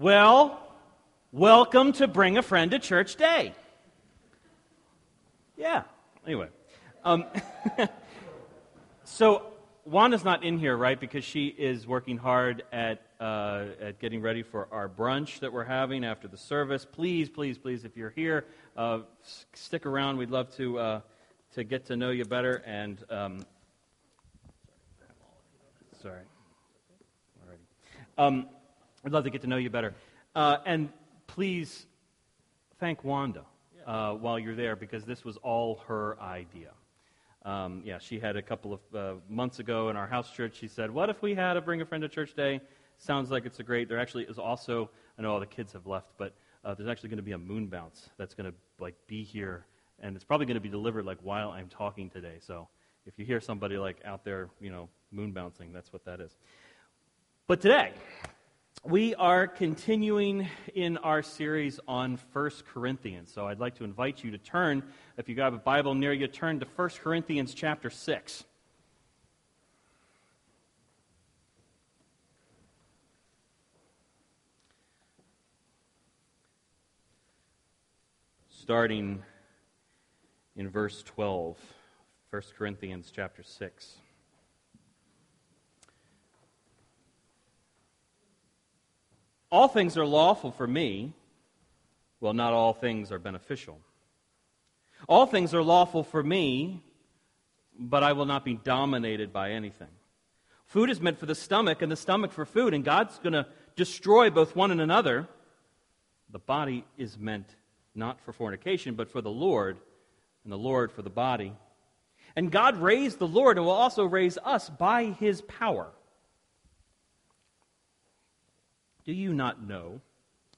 Well, welcome to Bring a Friend to Church Day. Yeah, anyway. Um, so, Wanda's not in here, right? Because she is working hard at, uh, at getting ready for our brunch that we're having after the service. Please, please, please, if you're here, uh, stick around. We'd love to, uh, to get to know you better. And, um, sorry. Um, I'd love to get to know you better. Uh, and please thank Wanda uh, while you're there because this was all her idea. Um, yeah, she had a couple of uh, months ago in our house church. She said, "What if we had a bring a friend to church day?" Sounds like it's a great. There actually is also. I know all the kids have left, but uh, there's actually going to be a moon bounce that's going to like be here, and it's probably going to be delivered like while I'm talking today. So if you hear somebody like out there, you know, moon bouncing, that's what that is. But today, we are continuing in our series on 1 Corinthians. So I'd like to invite you to turn, if you have a Bible near you, turn to 1 Corinthians chapter 6. Starting in verse 12, 1 Corinthians chapter 6. All things are lawful for me. Well, not all things are beneficial. All things are lawful for me, but I will not be dominated by anything. Food is meant for the stomach, and the stomach for food, and God's going to destroy both one and another. The body is meant not for fornication, but for the Lord, and the Lord for the body. And God raised the Lord and will also raise us by his power. Do you not know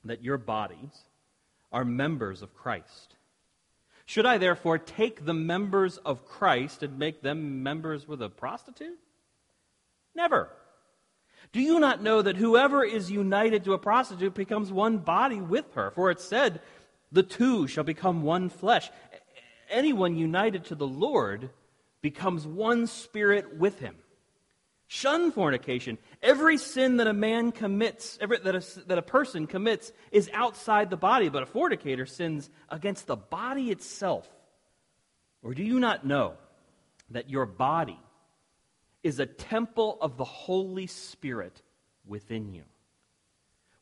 that your bodies are members of Christ? Should I therefore take the members of Christ and make them members with a prostitute? Never. Do you not know that whoever is united to a prostitute becomes one body with her? For it said, the two shall become one flesh. Anyone united to the Lord becomes one spirit with him. Shun fornication. Every sin that a man commits, every, that, a, that a person commits, is outside the body, but a fornicator sins against the body itself. Or do you not know that your body is a temple of the Holy Spirit within you,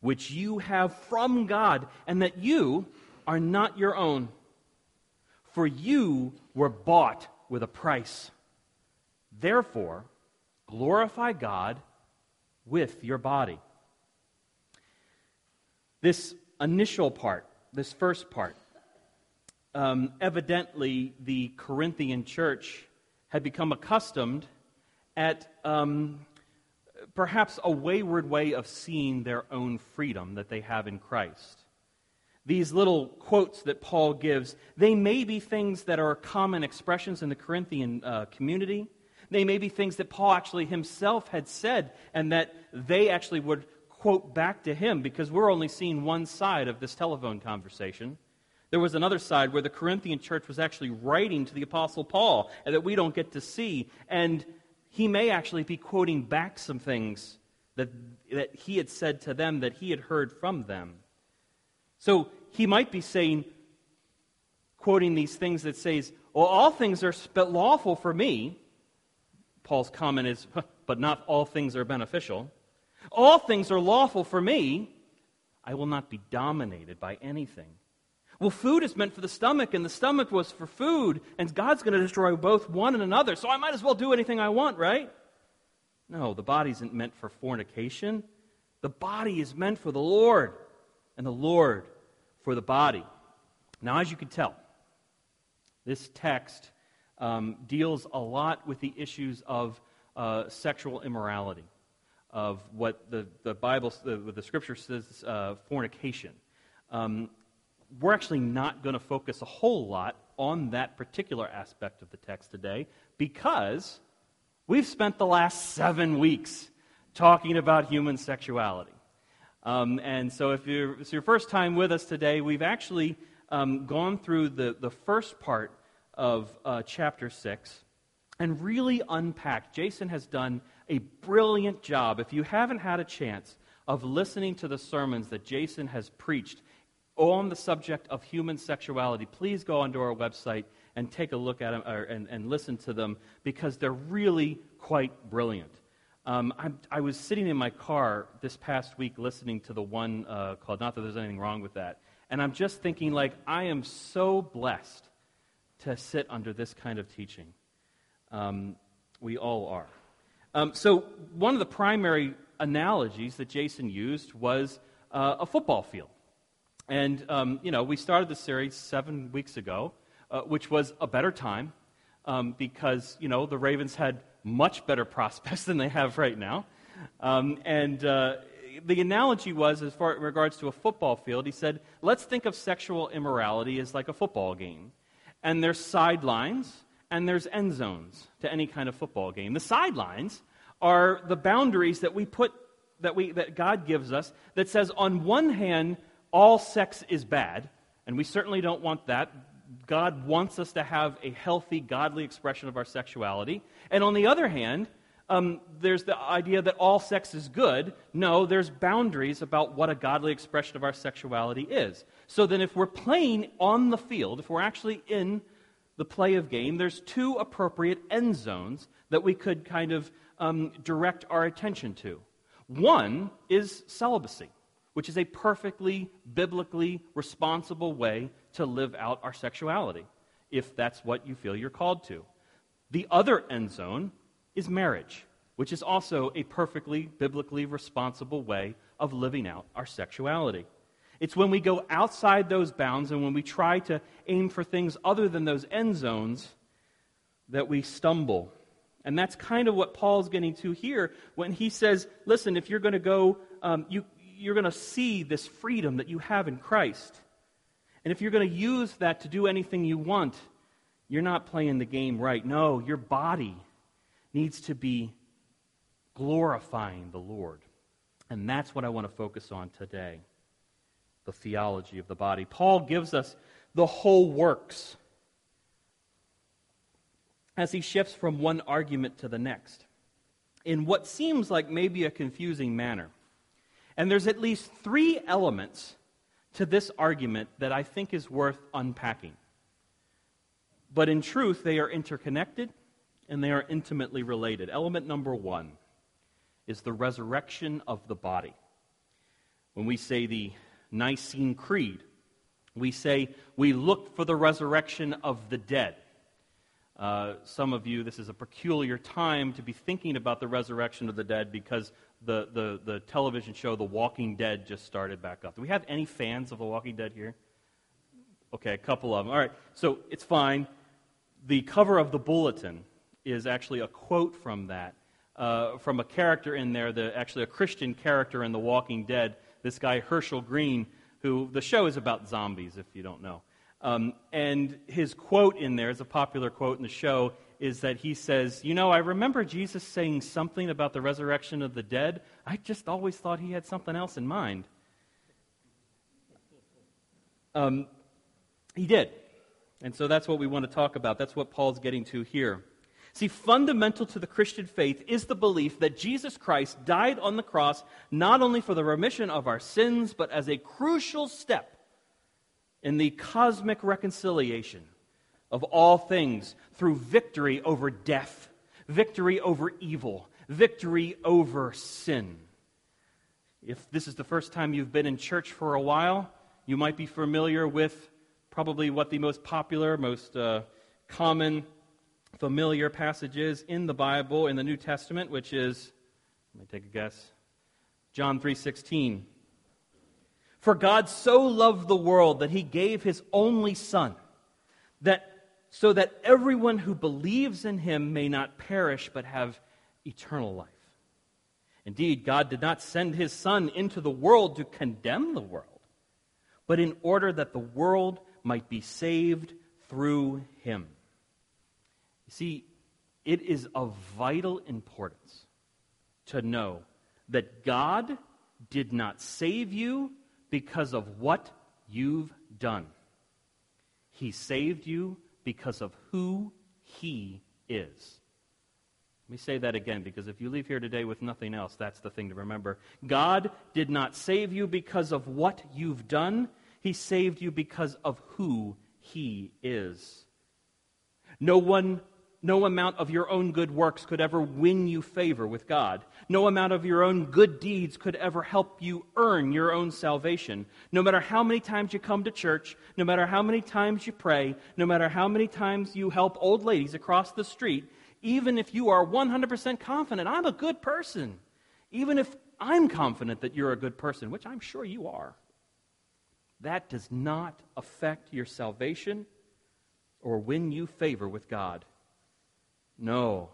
which you have from God, and that you are not your own? For you were bought with a price. Therefore, Glorify God with your body. This initial part, this first part, um, evidently the Corinthian church had become accustomed at um, perhaps a wayward way of seeing their own freedom that they have in Christ. These little quotes that Paul gives, they may be things that are common expressions in the Corinthian uh, community. They may be things that Paul actually himself had said and that they actually would quote back to him because we're only seeing one side of this telephone conversation. There was another side where the Corinthian church was actually writing to the Apostle Paul and that we don't get to see. And he may actually be quoting back some things that, that he had said to them that he had heard from them. So he might be saying, quoting these things that says, Well, all things are lawful for me, Paul's comment is, but not all things are beneficial. All things are lawful for me. I will not be dominated by anything. Well, food is meant for the stomach, and the stomach was for food, and God's going to destroy both one and another, so I might as well do anything I want, right? No, the body isn't meant for fornication. The body is meant for the Lord, and the Lord for the body. Now, as you can tell, this text um, deals a lot with the issues of uh, sexual immorality, of what the, the Bible, the, the Scripture says, uh, fornication. Um, we're actually not going to focus a whole lot on that particular aspect of the text today because we've spent the last seven weeks talking about human sexuality. Um, and so, if you're, it's your first time with us today, we've actually um, gone through the, the first part of uh, chapter 6 and really unpack. Jason has done a brilliant job. If you haven't had a chance of listening to the sermons that Jason has preached on the subject of human sexuality, please go onto our website and take a look at them or, and, and listen to them because they're really quite brilliant. Um, I, was sitting in my car this past week listening to the one uh, called Not That There's Anything Wrong with That, and I'm just thinking, like, I am so blessed to sit under this kind of teaching. Um, we all are. Um, so, one of the primary analogies that Jason used was uh, a football field. And, um, you know, we started the series seven weeks ago, uh, which was a better time um, because, you know, the Ravens had much better prospects than they have right now. Um, and uh, the analogy was, as far as regards to a football field, he said, let's think of sexual immorality as like a football game. And there's sidelines and there's end zones to any kind of football game. The sidelines are the boundaries that we put that we that God gives us that says on one hand all sex is bad and we certainly don't want that. God wants us to have a healthy godly expression of our sexuality. And on the other hand, um, there's the idea that all sex is good. No, there's boundaries about what a godly expression of our sexuality is. So then, if we're playing on the field, if we're actually in the play of game, there's two appropriate end zones that we could kind of um, direct our attention to. One is celibacy, which is a perfectly biblically responsible way to live out our sexuality, if that's what you feel you're called to. The other end zone is marriage, which is also a perfectly biblically responsible way of living out our sexuality. It's when we go outside those bounds and when we try to aim for things other than those end zones that we stumble. And that's kind of what Paul's getting to here when he says, listen, if you're going to go, um, you, you're going to see this freedom that you have in Christ. And if you're going to use that to do anything you want, you're not playing the game right. No, your body needs to be glorifying the Lord. And that's what I want to focus on today the theology of the body. Paul gives us the whole works as he shifts from one argument to the next in what seems like maybe a confusing manner. And there's at least three elements to this argument that I think is worth unpacking. But in truth, they are interconnected and they are intimately related. Element number one is the resurrection of the body. When we say the Nicene Creed, we say we look for the resurrection of the dead. Uh, some of you, this is a peculiar time to be thinking about the resurrection of the dead because the, the, the television show The Walking Dead just started back up. Do we have any fans of The Walking Dead here? Okay, a couple of them. All right, so it's fine. The cover of the bulletin is actually a quote from that, uh, from a character in there, the, actually a Christian character in The Walking Dead, this guy Hershel Greene, who the show is about zombies, if you don't know. Um, and his quote in there is a popular quote in the show is that he says, You know, I remember Jesus saying something about the resurrection of the dead. I just always thought he had something else in mind. Um, he did. And so that's what we want to talk about. That's what Paul's getting to here. See, fundamental to the Christian faith is the belief that Jesus Christ died on the cross not only for the remission of our sins, but as a crucial step in the cosmic reconciliation of all things through victory over death, victory over evil, victory over sin. If this is the first time you've been in church for a while, you might be familiar with probably what the most popular, most uh, common, familiar passages in the Bible, in the New Testament, which is, let me take a guess, John 3.16. For God so loved the world that he gave his only Son, that so that everyone who believes in him may not perish but have eternal life. Indeed, God did not send his Son into the world to condemn the world, but in order that the world might be saved through him. You see, it is of vital importance to know that God did not save you because of what you've done. He saved you because of who He is. Let me say that again because if you leave here today with nothing else, that's the thing to remember. God did not save you because of what you've done, He saved you because of who He is. No one no amount of your own good works could ever win you favor with God. No amount of your own good deeds could ever help you earn your own salvation. No matter how many times you come to church, no matter how many times you pray, no matter how many times you help old ladies across the street, even if you are 100% confident, I'm a good person, even if I'm confident that you're a good person, which I'm sure you are, that does not affect your salvation or win you favor with God. No.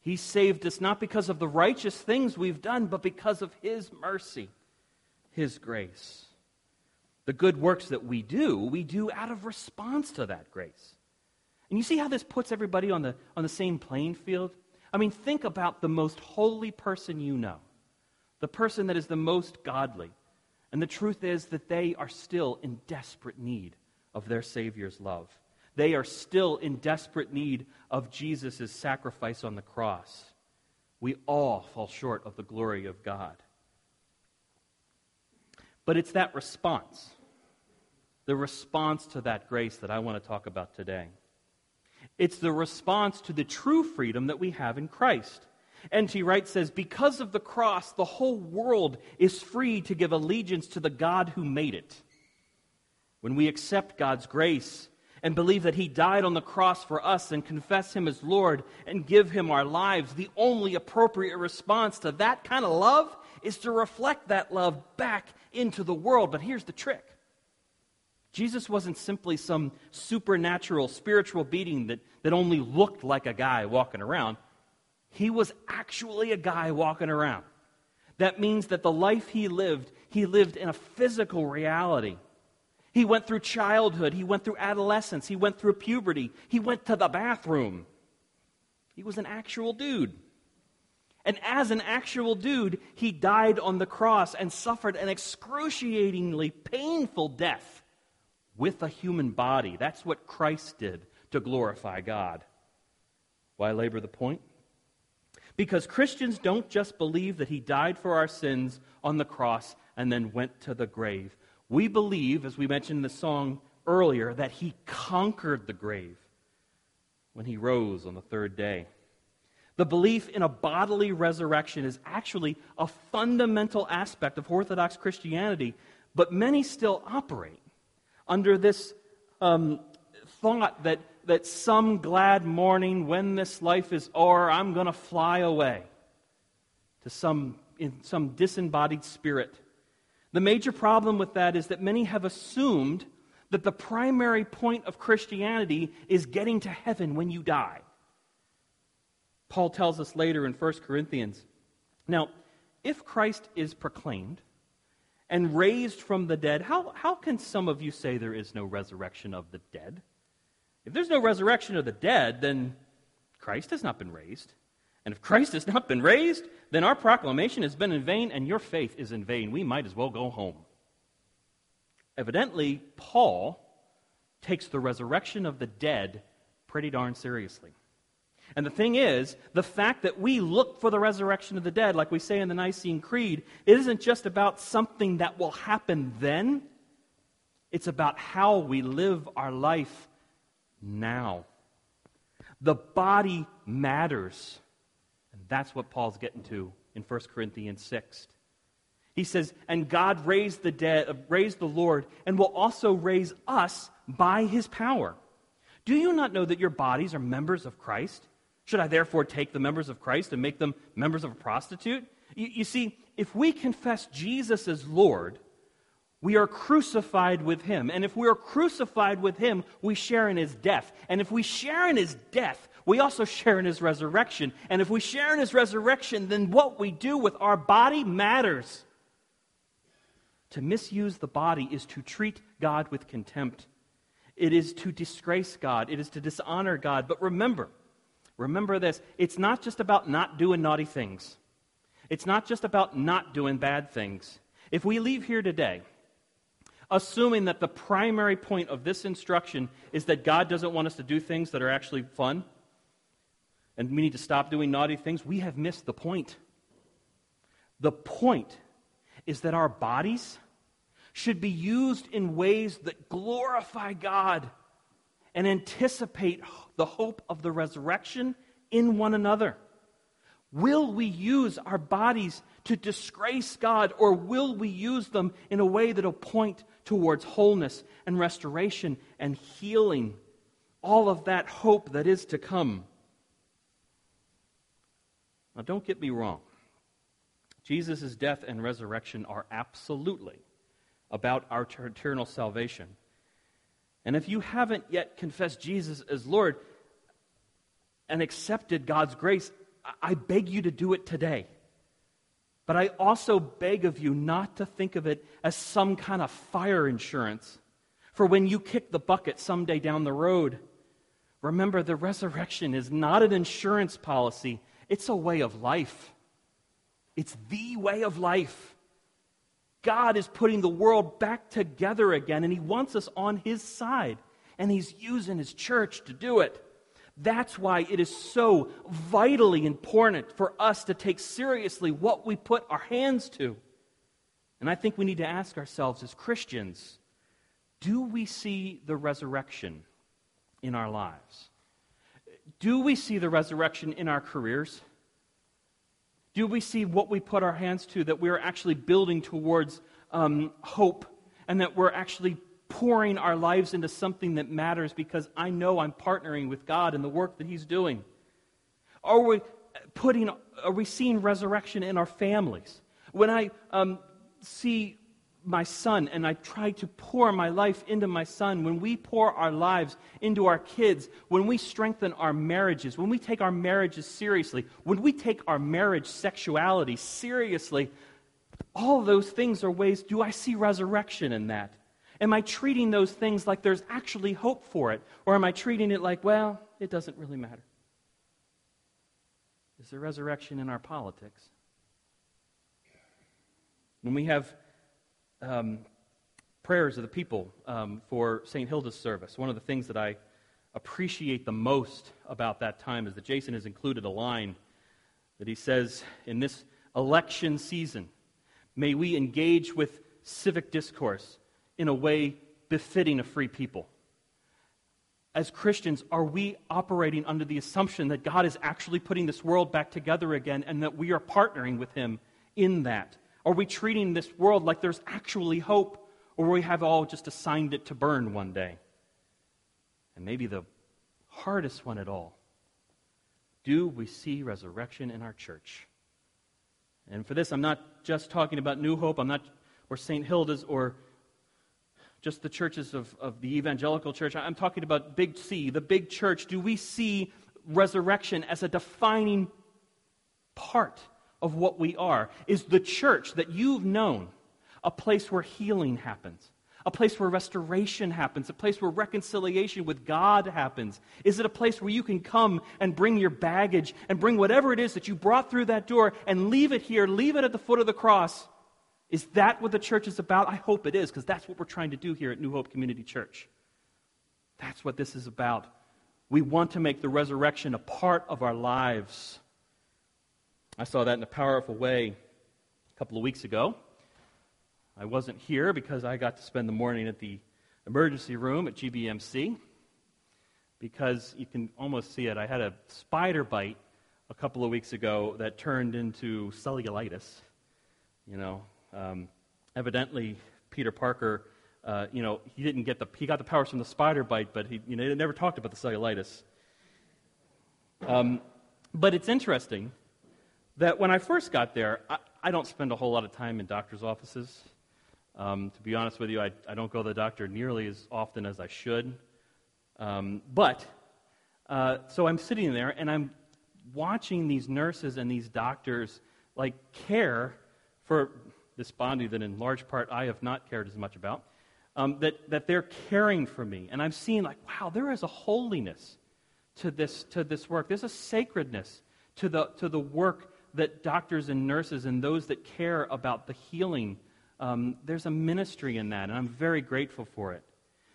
He saved us not because of the righteous things we've done, but because of His mercy, His grace. The good works that we do, we do out of response to that grace. And you see how this puts everybody on the, on the same playing field? I mean, think about the most holy person you know, the person that is the most godly. And the truth is that they are still in desperate need of their Savior's love. They are still in desperate need of Jesus' sacrifice on the cross. We all fall short of the glory of God. But it's that response, the response to that grace that I want to talk about today. It's the response to the true freedom that we have in Christ. N.T. Wright says, Because of the cross, the whole world is free to give allegiance to the God who made it. When we accept God's grace, and believe that He died on the cross for us and confess Him as Lord and give Him our lives, the only appropriate response to that kind of love is to reflect that love back into the world. But here's the trick Jesus wasn't simply some supernatural spiritual being that, that only looked like a guy walking around. He was actually a guy walking around. That means that the life he lived, he lived in a physical reality. He went through childhood. He went through adolescence. He went through puberty. He went to the bathroom. He was an actual dude. And as an actual dude, he died on the cross and suffered an excruciatingly painful death with a human body. That's what Christ did to glorify God. Why labor the point? Because Christians don't just believe that he died for our sins on the cross and then went to the grave. We believe, as we mentioned in the song earlier, that he conquered the grave when he rose on the third day. The belief in a bodily resurrection is actually a fundamental aspect of Orthodox Christianity, but many still operate under this um, thought that, that some glad morning when this life is o'er, I'm going to fly away to some, in some disembodied spirit the major problem with that is that many have assumed that the primary point of Christianity is getting to heaven when you die. Paul tells us later in 1 Corinthians. Now, if Christ is proclaimed and raised from the dead, how, how can some of you say there is no resurrection of the dead? If there's no resurrection of the dead, then Christ has not been raised. And if Christ has not been raised, then our proclamation has been in vain and your faith is in vain. We might as well go home. Evidently, Paul takes the resurrection of the dead pretty darn seriously. And the thing is, the fact that we look for the resurrection of the dead, like we say in the Nicene Creed, it isn't just about something that will happen then, it's about how we live our life now. The body matters. That's what Paul's getting to in 1 Corinthians 6. He says, And God raised the dead, uh, raised the Lord, and will also raise us by his power. Do you not know that your bodies are members of Christ? Should I therefore take the members of Christ and make them members of a prostitute? You, you see, if we confess Jesus as Lord, we are crucified with him. And if we are crucified with him, we share in his death. And if we share in his death, we also share in his resurrection. And if we share in his resurrection, then what we do with our body matters. To misuse the body is to treat God with contempt. It is to disgrace God. It is to dishonor God. But remember, remember this it's not just about not doing naughty things, it's not just about not doing bad things. If we leave here today, assuming that the primary point of this instruction is that God doesn't want us to do things that are actually fun, and we need to stop doing naughty things, we have missed the point. The point is that our bodies should be used in ways that glorify God and anticipate the hope of the resurrection in one another. Will we use our bodies to disgrace God, or will we use them in a way that will point towards wholeness and restoration and healing? All of that hope that is to come. Now, don't get me wrong. Jesus' death and resurrection are absolutely about our eternal salvation. And if you haven't yet confessed Jesus as Lord and accepted God's grace, I beg you to do it today. But I also beg of you not to think of it as some kind of fire insurance for when you kick the bucket someday down the road. Remember, the resurrection is not an insurance policy, it's a way of life. It's the way of life. God is putting the world back together again, and He wants us on His side. And He's using His church to do it. That's why it is so vitally important for us to take seriously what we put our hands to. And I think we need to ask ourselves as Christians do we see the resurrection in our lives? Do we see the resurrection in our careers? Do we see what we put our hands to that we're actually building towards um, hope and that we're actually pouring our lives into something that matters because I know I'm partnering with God in the work that He's doing? Are we putting, are we seeing resurrection in our families? When I um, see my son and I try to pour my life into my son, when we pour our lives into our kids, when we strengthen our marriages, when we take our marriages seriously, when we take our marriage sexuality seriously, all those things are ways do I see resurrection in that? Am I treating those things like there's actually hope for it? Or am I treating it like, well, it doesn't really matter? Is there resurrection in our politics? When we have um, prayers of the people um, for St. Hilda's service, one of the things that I appreciate the most about that time is that Jason has included a line that he says, In this election season, may we engage with civic discourse in a way befitting a free people. As Christians, are we operating under the assumption that God is actually putting this world back together again and that we are partnering with Him in that? Are we treating this world like there's actually hope, or we have all just assigned it to burn one day? And maybe the hardest one at all do we see resurrection in our church? And for this, I'm not just talking about New Hope, I'm not, or St. Hilda's, or just the churches of, of the evangelical church. I'm talking about Big C, the big church. Do we see resurrection as a defining part of what we are? Is the church that you've known a place where healing happens? A place where restoration happens, a place where reconciliation with God happens? Is it a place where you can come and bring your baggage and bring whatever it is that you brought through that door and leave it here, leave it at the foot of the cross, is that what the church is about? I hope it is, because that's what we're trying to do here at New Hope Community Church. That's what this is about. We want to make the resurrection a part of our lives. I saw that in a powerful way a couple of weeks ago. I wasn't here because I got to spend the morning at the emergency room at GBMC because you can almost see it. I had a spider bite a couple of weeks ago that turned into cellulitis. You know, um, evidently, Peter Parker, uh, you know, he didn't get the he got the powers from the spider bite, but he you know never talked about the cellulitis. Um, but it's interesting that when I first got there, I, I, don't spend a whole lot of time in doctors' offices. Um, to be honest with you, I, I, don't go to the doctor nearly as often as I should. Um, but, uh, so I'm sitting there and I'm watching these nurses and these doctors like care for this body that in large part I have not cared as much about, um, that, that they're caring for me. And I'm seeing, like, wow, there is a holiness to this, to this work. There's a sacredness to the, to the work that doctors and nurses and those that care about the healing, um, there's a ministry in that, and I'm very grateful for it.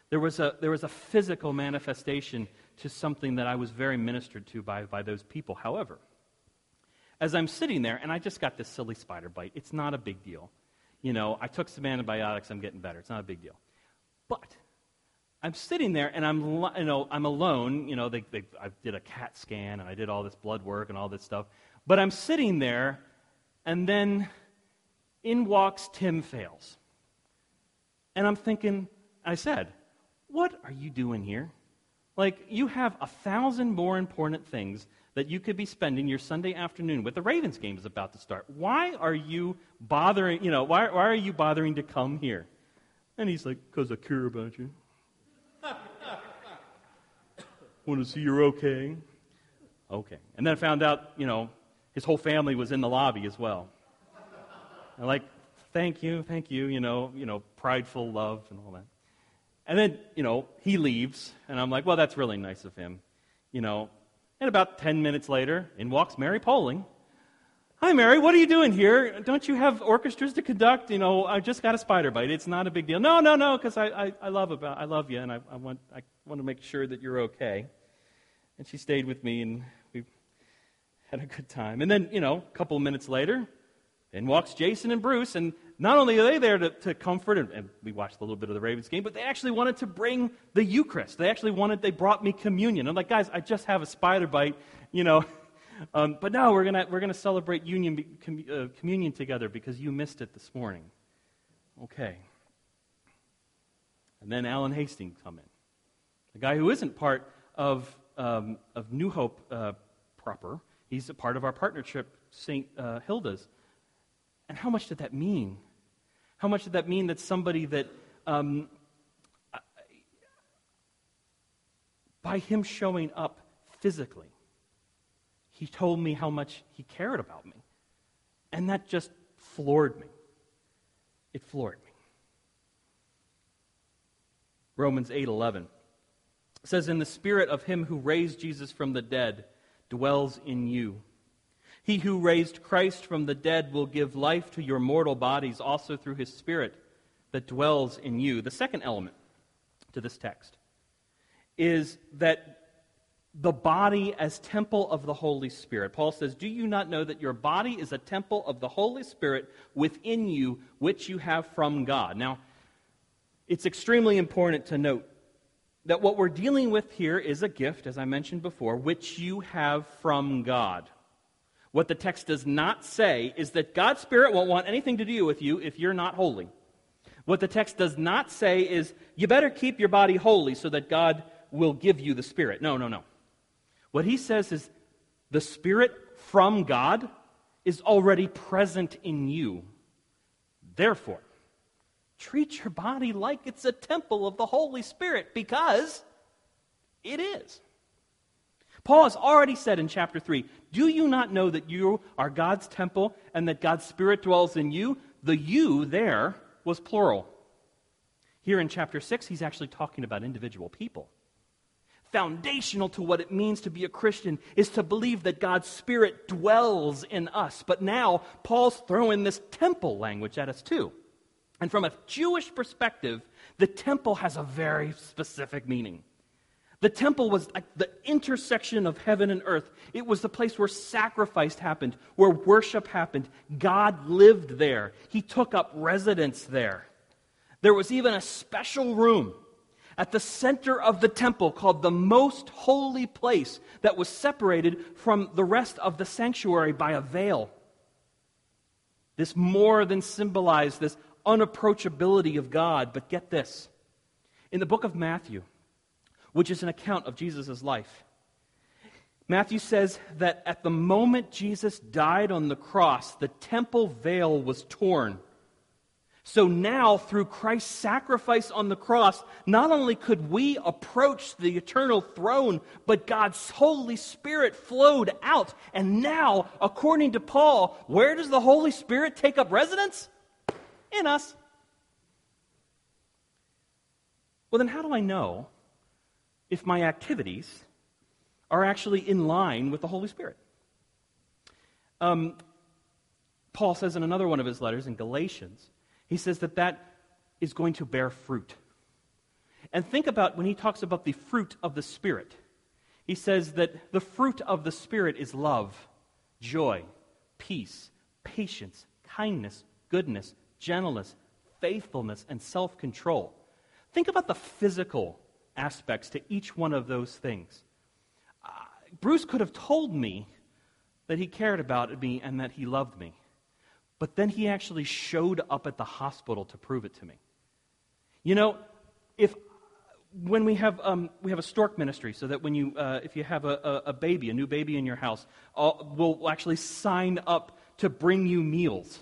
There was a, there was a physical manifestation to something that I was very ministered to by, by those people. However, as I'm sitting there, and I just got this silly spider bite, it's not a big deal. You know, I took some antibiotics, I'm getting better. It's not a big deal. But I'm sitting there and I'm, you know, I'm alone. You know, they, they, I did a CAT scan and I did all this blood work and all this stuff. But I'm sitting there, and then in walks Tim Fails. And I'm thinking, I said, What are you doing here? Like, you have a thousand more important things that you could be spending your Sunday afternoon with. The Ravens game is about to start. Why are you bothering, you know, why, why are you bothering to come here? And he's like, Because I care about you. Want to see you're okay? Okay. And then I found out, you know, his whole family was in the lobby as well. And like, thank you, thank you, you know, you know, prideful love and all that. And then, you know, he leaves, and I'm like, well, that's really nice of him. You know, and about 10 minutes later, in walks Mary Poling. Hi, Mary, what are you doing here? Don't you have orchestras to conduct? You know, I just got a spider bite. It's not a big deal. No, no, no, because I, I, I, love about, I love you, and I, I, want, I want to make sure that you're okay. And she stayed with me, and had a good time. And then, you know, a couple minutes later, in walks Jason and Bruce, and not only are they there to, to comfort, and, and, we watched a little bit of the Ravens game, but they actually wanted to bring the Eucharist. They actually wanted, they brought me communion. I'm like, guys, I just have a spider bite, you know. Um, but no, we're going we're gonna celebrate union, com, uh, communion together because you missed it this morning. Okay. And then Alan Hastings come in. The guy who isn't part of, um, of New Hope uh, proper, he's a part of our partnership, St. Uh, Hilda's. And how much did that mean? How much did that mean that somebody that, um, by him showing up physically, he told me how much he cared about me. And that just floored me. It floored me. Romans 8:11 says in the spirit of him who raised Jesus from the dead dwells in you he who raised Christ from the dead will give life to your mortal bodies also through his Spirit that dwells in you. The second element to this text is that the body as temple of the Holy Spirit. Paul says, Do you not know that your body is a temple of the Holy Spirit within you, which you have from God? Now, it's extremely important to note that what we're dealing with here is a gift, as I mentioned before, which you have from God. What the text does not say is that God's Spirit won't want anything to do with you if you're not holy. What the text does not say is you better keep your body holy so that God will give you the Spirit. No, no, no. What he says is the Spirit from God is already present in you. Therefore, treat your body like it's a temple of the Holy Spirit because it is. Paul has already said in chapter 3 Do you not know that you are God's temple and that God's Spirit dwells in you? The you there was plural. Here in chapter 6, he's actually talking about individual people. Foundational to what it means to be a Christian is to believe that God's Spirit dwells in us. But now, Paul's throwing this temple language at us too. And from a Jewish perspective, the temple has a very specific meaning. The temple was like the intersection of heaven and earth. It was the place where sacrifice happened, where worship happened. God lived there, He took up residence there. There was even a special room at the center of the temple called the most holy place that was separated from the rest of the sanctuary by a veil. This more than symbolized this unapproachability of God. But get this in the book of Matthew, which is an account of Jesus' life. Matthew says that at the moment Jesus died on the cross, the temple veil was torn. So now, through Christ's sacrifice on the cross, not only could we approach the eternal throne, but God's Holy Spirit flowed out. And now, according to Paul, where does the Holy Spirit take up residence? In us. Well, then, how do I know if my activities are actually in line with the Holy Spirit. Um, Paul says in another one of his letters in Galatians, he says that that is going to bear fruit. And think about when he talks about the fruit of the Spirit. he says that the fruit of the Spirit is love, joy, peace, patience, kindness, goodness, gentleness, faithfulness, and self control. Think about the physical aspects to each one of those things. Uh, Bruce could have told me that he cared about me and that he loved me. But then he actually showed up at the hospital to prove it to me. You know, if when we have um, we have a stork ministry, so that when you uh, if you have a, a, baby, a new baby in your house, uh, we'll actually sign up to bring you meals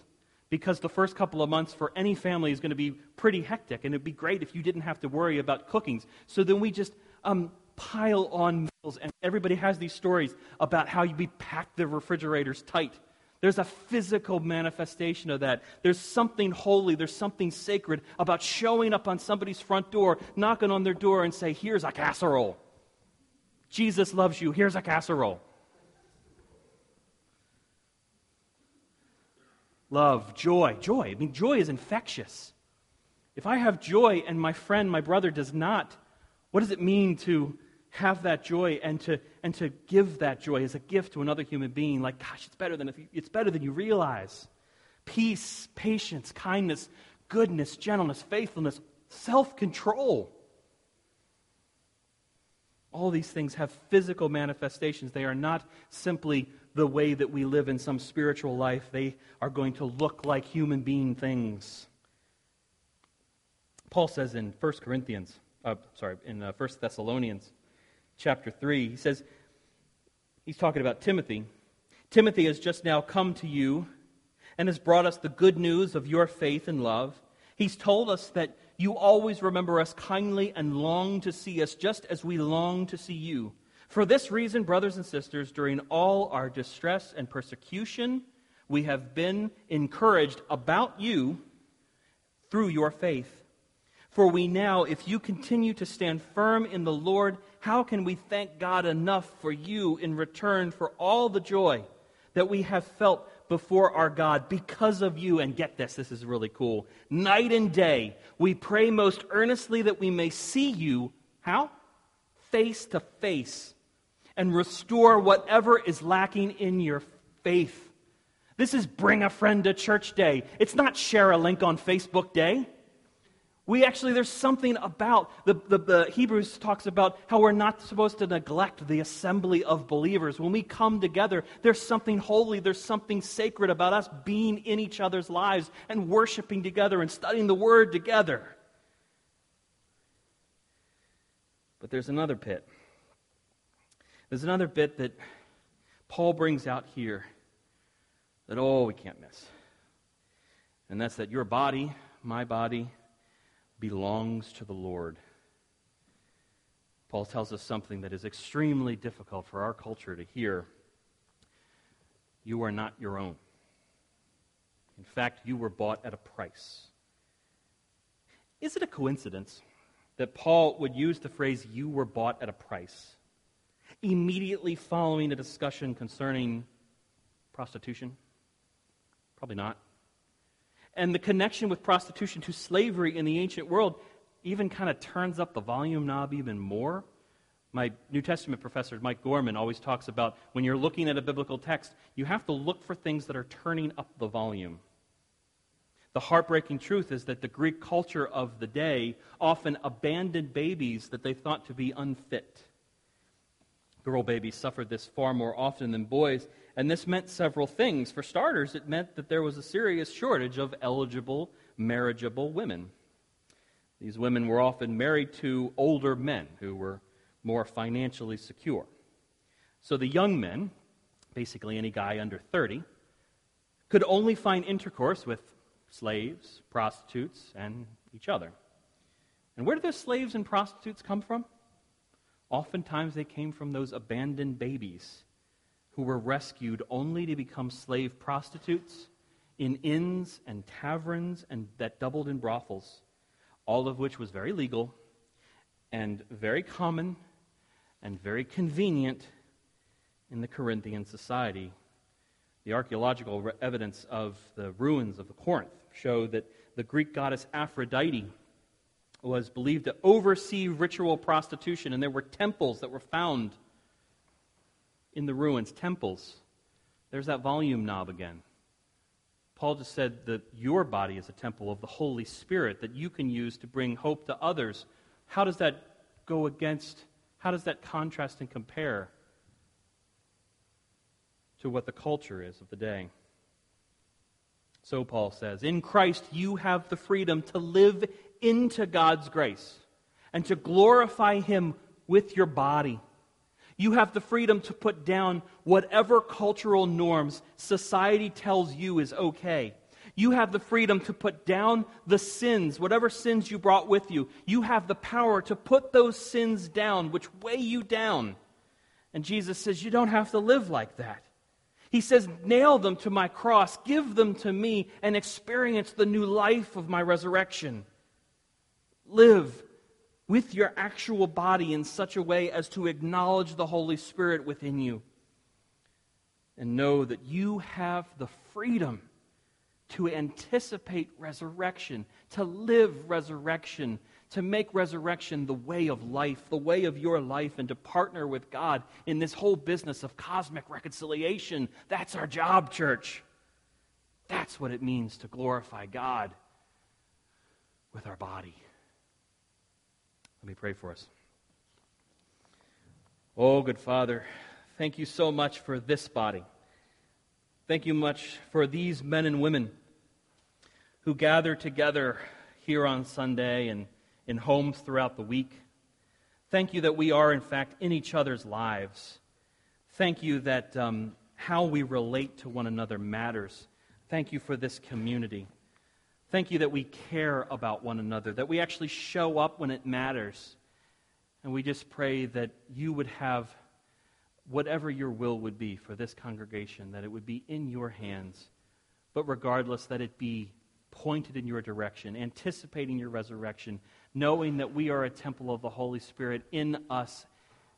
because the first couple of months for any family is going to be pretty hectic, and it'd be great if you didn't have to worry about cookings. So then we just um, pile on meals, and everybody has these stories about how we pack the refrigerators tight. There's a physical manifestation of that. There's something holy, there's something sacred about showing up on somebody's front door, knocking on their door, and say, Here's a casserole. Jesus loves you. Here's a casserole. Love, joy, joy. I mean, joy is infectious. If I have joy and my friend, my brother, does not, what does it mean to have that joy and to, and to give that joy as a gift to another human being. Like, gosh, it's better than, if you, it's better than you realize. Peace, patience, kindness, goodness, gentleness, faithfulness, self control. All these things have physical manifestations. They are not simply the way that we live in some spiritual life, they are going to look like human being things. Paul says in 1 Corinthians, uh, sorry, in uh, 1 Thessalonians, chapter 3. He says, he's talking about Timothy. Timothy has just now come to you and has brought us the good news of your faith and love. He's told us that you always remember us kindly and long to see us just as we long to see you. For this reason, brothers and sisters, during all our distress and persecution, we have been encouraged about you through your faith. For we now, if you continue to stand firm in the Lord, how can we thank God enough for you in return for all the joy that we have felt before our God because of you? And get this, this is really cool. Night and day, we pray most earnestly that we may see you. How? Face to face and restore whatever is lacking in your faith. This is Bring a Friend to Church Day. It's not Share a Link on Facebook Day. We actually, there's something about, the, the, the, Hebrews talks about how we're not supposed to neglect the assembly of believers. When we come together, there's something holy, there's something sacred about us being in each other's lives and worshiping together and studying the Word together. But there's another bit. There's another bit that Paul brings out here that, oh, we can't miss. And that's that your body, my body, belongs to the Lord. Paul tells us something that is extremely difficult for our culture to hear. You are not your own. In fact, you were bought at a price. Is it a coincidence that Paul would use the phrase, you were bought at a price, immediately following a discussion concerning prostitution? Probably not and the connection with prostitution to slavery in the ancient world even kind of turns up the volume knob even more. My New Testament professor, Mike Gorman, always talks about when you're looking at a biblical text, you have to look for things that are turning up the volume. The heartbreaking truth is that the Greek culture of the day often abandoned babies that they thought to be unfit. Girl babies suffered this far more often than boys, and this meant several things. For starters, it meant that there was a serious shortage of eligible, marriageable women. These women were often married to older men who were more financially secure. So the young men, basically any guy under 30, could only find intercourse with slaves, prostitutes, and each other. And where did those slaves and prostitutes come from? Oftentimes they came from those abandoned babies who were rescued only to become slave prostitutes in inns and taverns and that doubled in brothels, all of which was very legal and very common and very convenient in the Corinthian society. The archaeological evidence of the ruins of the Corinth show that the Greek goddess Aphrodite was believed to oversee ritual prostitution, and there were temples that were found in the ruins, temples. There's that volume knob again. Paul just said that your body is a temple of the Holy Spirit that you can use to bring hope to others. How does that go against, how does that contrast and compare to what the culture is of the day? So Paul says, In Christ you have the freedom to live into God's grace and to glorify Him with your body. You have the freedom to put down whatever cultural norms society tells you is okay. You have the freedom to put down the sins, whatever sins you brought with you. You have the power to put those sins down, which weigh you down. And Jesus says, You don't have to live like that. He says, Nail them to my cross, give them to me, and experience the new life of my resurrection. Live with your actual body in such a way as to acknowledge the Holy Spirit within you. And know that you have the freedom to anticipate resurrection, to live resurrection, to make resurrection the way of life, the way of your life, and to partner with God in this whole business of cosmic reconciliation. That's our job, church. That's what it means to glorify God with our body. Let me pray for us. Oh, good Father, thank you so much for this body. Thank you much for these men and women who gather together here on Sunday and in homes throughout the week. Thank you that we are, in fact, in each other's lives. Thank you that um, how we relate to one another matters. Thank you for this community. Thank you that we care about one another, that we actually show up when it matters. And we just pray that you would have whatever your will would be for this congregation, that it would be in your hands. But regardless, that it be pointed in your direction, anticipating your resurrection, knowing that we are a temple of the Holy Spirit in us,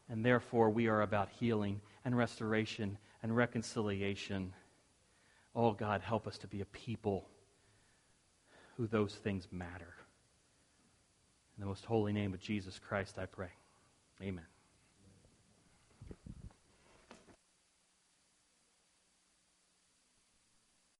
and therefore we are about healing and restoration and reconciliation. Oh, God, help us to be a people who those things matter. In the most holy name of Jesus Christ, I pray. Amen.